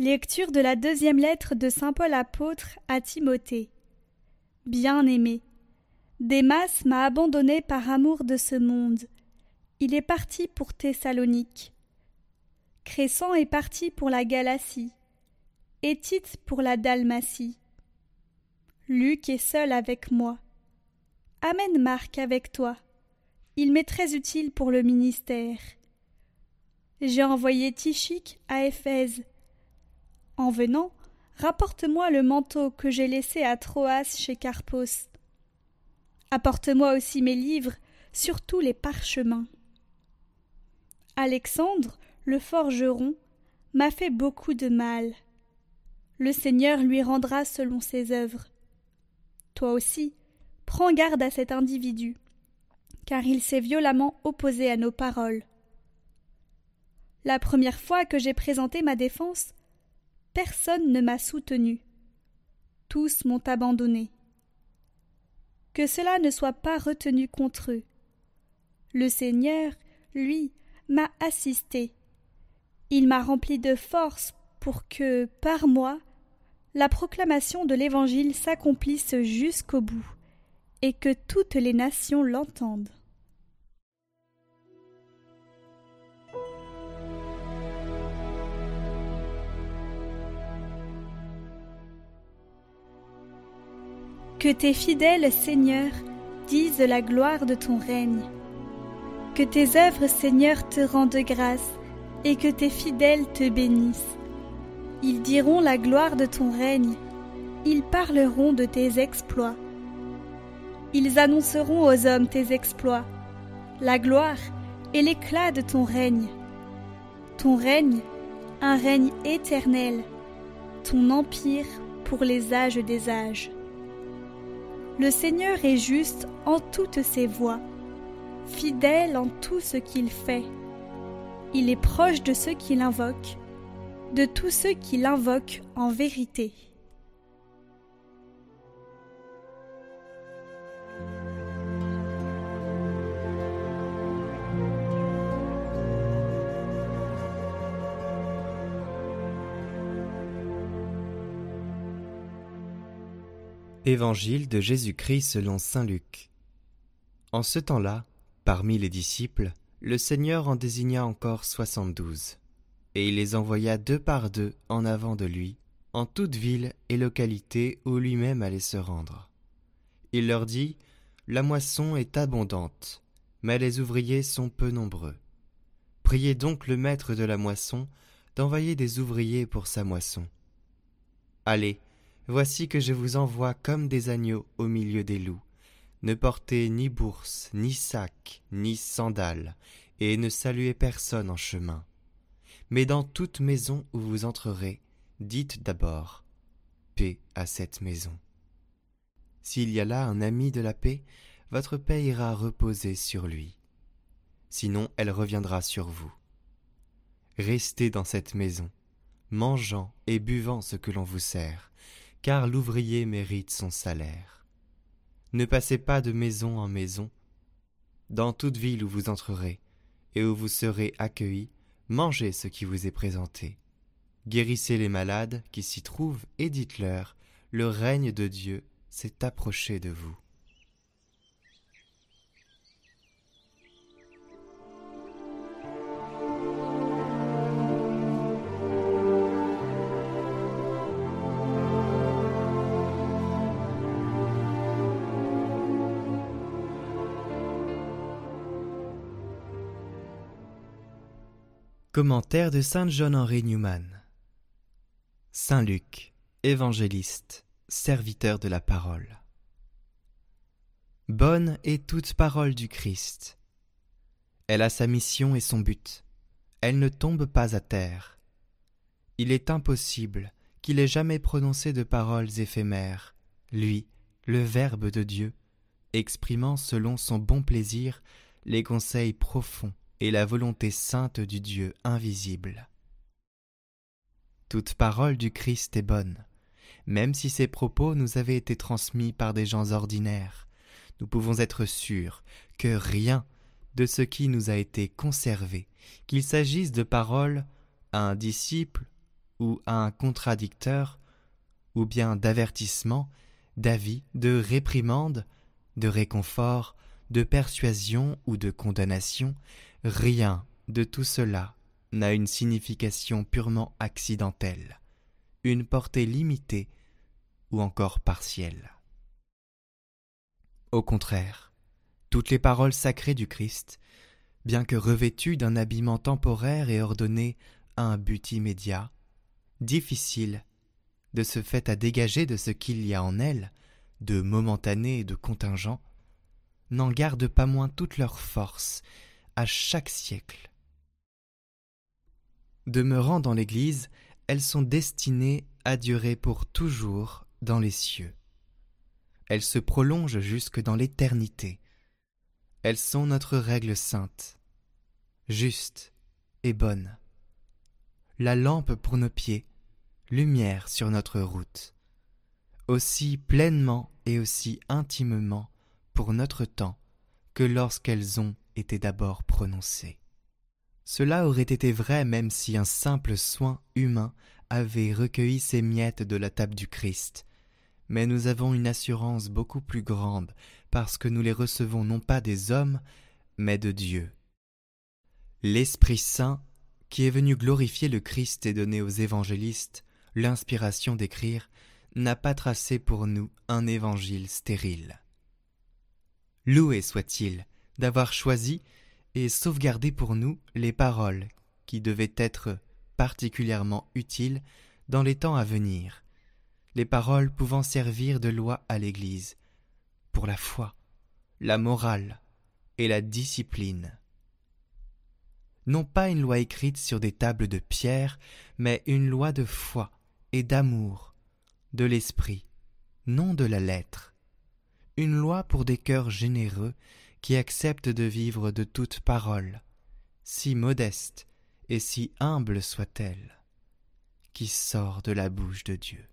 Lecture de la deuxième lettre de Saint Paul apôtre à Timothée. Bien-aimé, Démas m'a abandonné par amour de ce monde. Il est parti pour Thessalonique. Crescent est parti pour la Galatie. Étite pour la Dalmatie. Luc est seul avec moi. Amène Marc avec toi. Il m'est très utile pour le ministère. J'ai envoyé Tichique à Éphèse. En venant, rapporte-moi le manteau que j'ai laissé à Troas chez Carpos. Apporte-moi aussi mes livres, surtout les parchemins. Alexandre, le forgeron, m'a fait beaucoup de mal. Le Seigneur lui rendra selon ses œuvres. Toi aussi, prends garde à cet individu, car il s'est violemment opposé à nos paroles. La première fois que j'ai présenté ma défense, personne ne m'a soutenu. Tous m'ont abandonné. Que cela ne soit pas retenu contre eux. Le Seigneur, lui, m'a assisté. Il m'a rempli de force pour que, par moi, la proclamation de l'Évangile s'accomplisse jusqu'au bout, et que toutes les nations l'entendent. Que tes fidèles, Seigneur, disent la gloire de ton règne. Que tes œuvres, Seigneur, te rendent grâce, et que tes fidèles te bénissent. Ils diront la gloire de ton règne, ils parleront de tes exploits. Ils annonceront aux hommes tes exploits, la gloire et l'éclat de ton règne. Ton règne, un règne éternel, ton empire pour les âges des âges. Le Seigneur est juste en toutes ses voies, fidèle en tout ce qu'il fait. Il est proche de ceux qui l'invoquent, de tous ceux qui l'invoquent en vérité. Évangile de Jésus-Christ selon Saint Luc. En ce temps-là, parmi les disciples, le Seigneur en désigna encore soixante-douze, et il les envoya deux par deux en avant de lui, en toute ville et localité où lui-même allait se rendre. Il leur dit, La moisson est abondante, mais les ouvriers sont peu nombreux. Priez donc le maître de la moisson d'envoyer des ouvriers pour sa moisson. Allez, Voici que je vous envoie comme des agneaux au milieu des loups. Ne portez ni bourse, ni sac, ni sandales, et ne saluez personne en chemin. Mais dans toute maison où vous entrerez, dites d'abord Paix à cette maison. S'il y a là un ami de la paix, votre paix ira reposer sur lui. Sinon elle reviendra sur vous. Restez dans cette maison, mangeant et buvant ce que l'on vous sert, car l'ouvrier mérite son salaire. Ne passez pas de maison en maison. Dans toute ville où vous entrerez, et où vous serez accueillis, mangez ce qui vous est présenté. Guérissez les malades qui s'y trouvent et dites-leur, le règne de Dieu s'est approché de vous. Commentaire de Saint John Henry Newman. Saint Luc, évangéliste, serviteur de la parole. Bonne est toute parole du Christ. Elle a sa mission et son but. Elle ne tombe pas à terre. Il est impossible qu'il ait jamais prononcé de paroles éphémères, lui, le Verbe de Dieu, exprimant selon son bon plaisir les conseils profonds et la volonté sainte du Dieu invisible. Toute parole du Christ est bonne, même si ses propos nous avaient été transmis par des gens ordinaires. Nous pouvons être sûrs que rien de ce qui nous a été conservé, qu'il s'agisse de paroles à un disciple ou un contradicteur, ou bien d'avertissement, d'avis, de réprimande, de réconfort, de persuasion ou de condamnation, rien de tout cela n'a une signification purement accidentelle, une portée limitée ou encore partielle. Au contraire, toutes les paroles sacrées du Christ, bien que revêtues d'un habillement temporaire et ordonnées à un but immédiat, difficile de ce fait à dégager de ce qu'il y a en elles, de momentané et de contingent, n'en gardent pas moins toute leur force à chaque siècle. Demeurant dans l'Église, elles sont destinées à durer pour toujours dans les cieux. Elles se prolongent jusque dans l'éternité. Elles sont notre règle sainte, juste et bonne. La lampe pour nos pieds, lumière sur notre route. Aussi pleinement et aussi intimement pour notre temps que lorsqu'elles ont été d'abord prononcées. Cela aurait été vrai même si un simple soin humain avait recueilli ces miettes de la table du Christ. Mais nous avons une assurance beaucoup plus grande parce que nous les recevons non pas des hommes, mais de Dieu. L'Esprit Saint, qui est venu glorifier le Christ et donner aux évangélistes l'inspiration d'écrire, n'a pas tracé pour nous un évangile stérile. Loué soit-il d'avoir choisi et sauvegarder pour nous les paroles qui devaient être particulièrement utiles dans les temps à venir, les paroles pouvant servir de loi à l'Église, pour la foi, la morale et la discipline. Non pas une loi écrite sur des tables de pierre, mais une loi de foi et d'amour, de l'esprit, non de la lettre, une loi pour des cœurs généreux qui accepte de vivre de toute parole, si modeste et si humble soit-elle, qui sort de la bouche de Dieu.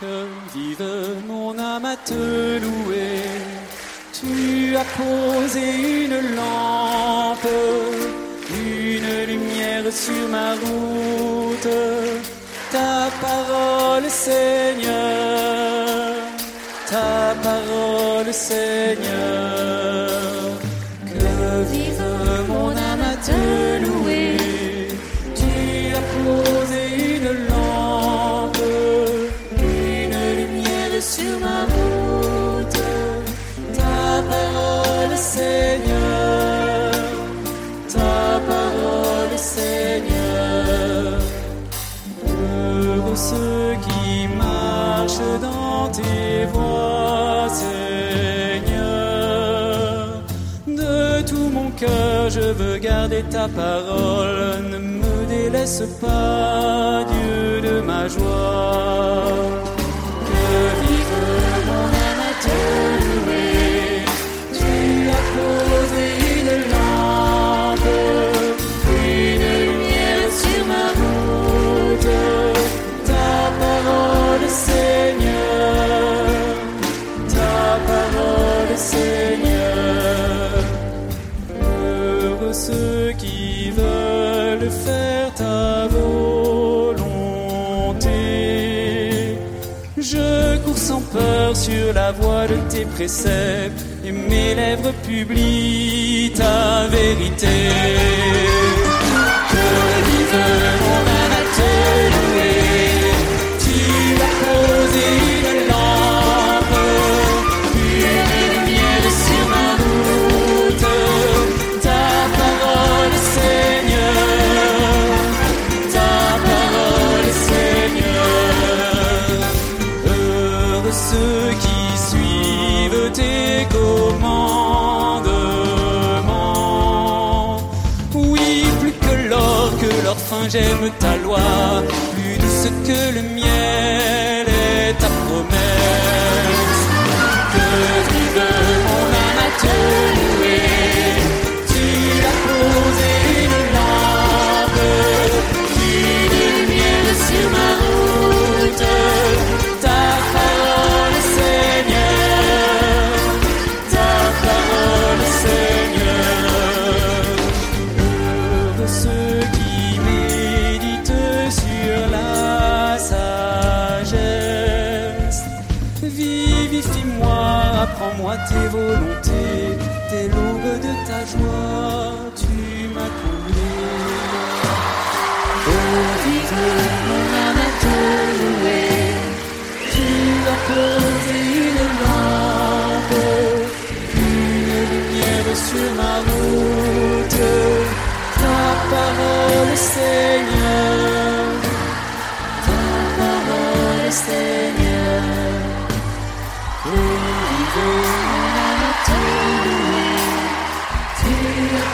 Que vive mon âme à te louer, tu as posé une lampe, une lumière sur ma route, ta parole Seigneur ta parole, Seigneur. Que vive mon âme je veux garder ta parole. Ne me délaisse pas, Dieu de ma joie. Sur la voie de tes préceptes et mes lèvres publient ta vérité. Que vive mon âme à te louer, tu as posé j'aime ta loi, plus douce que le miel est ta promesse.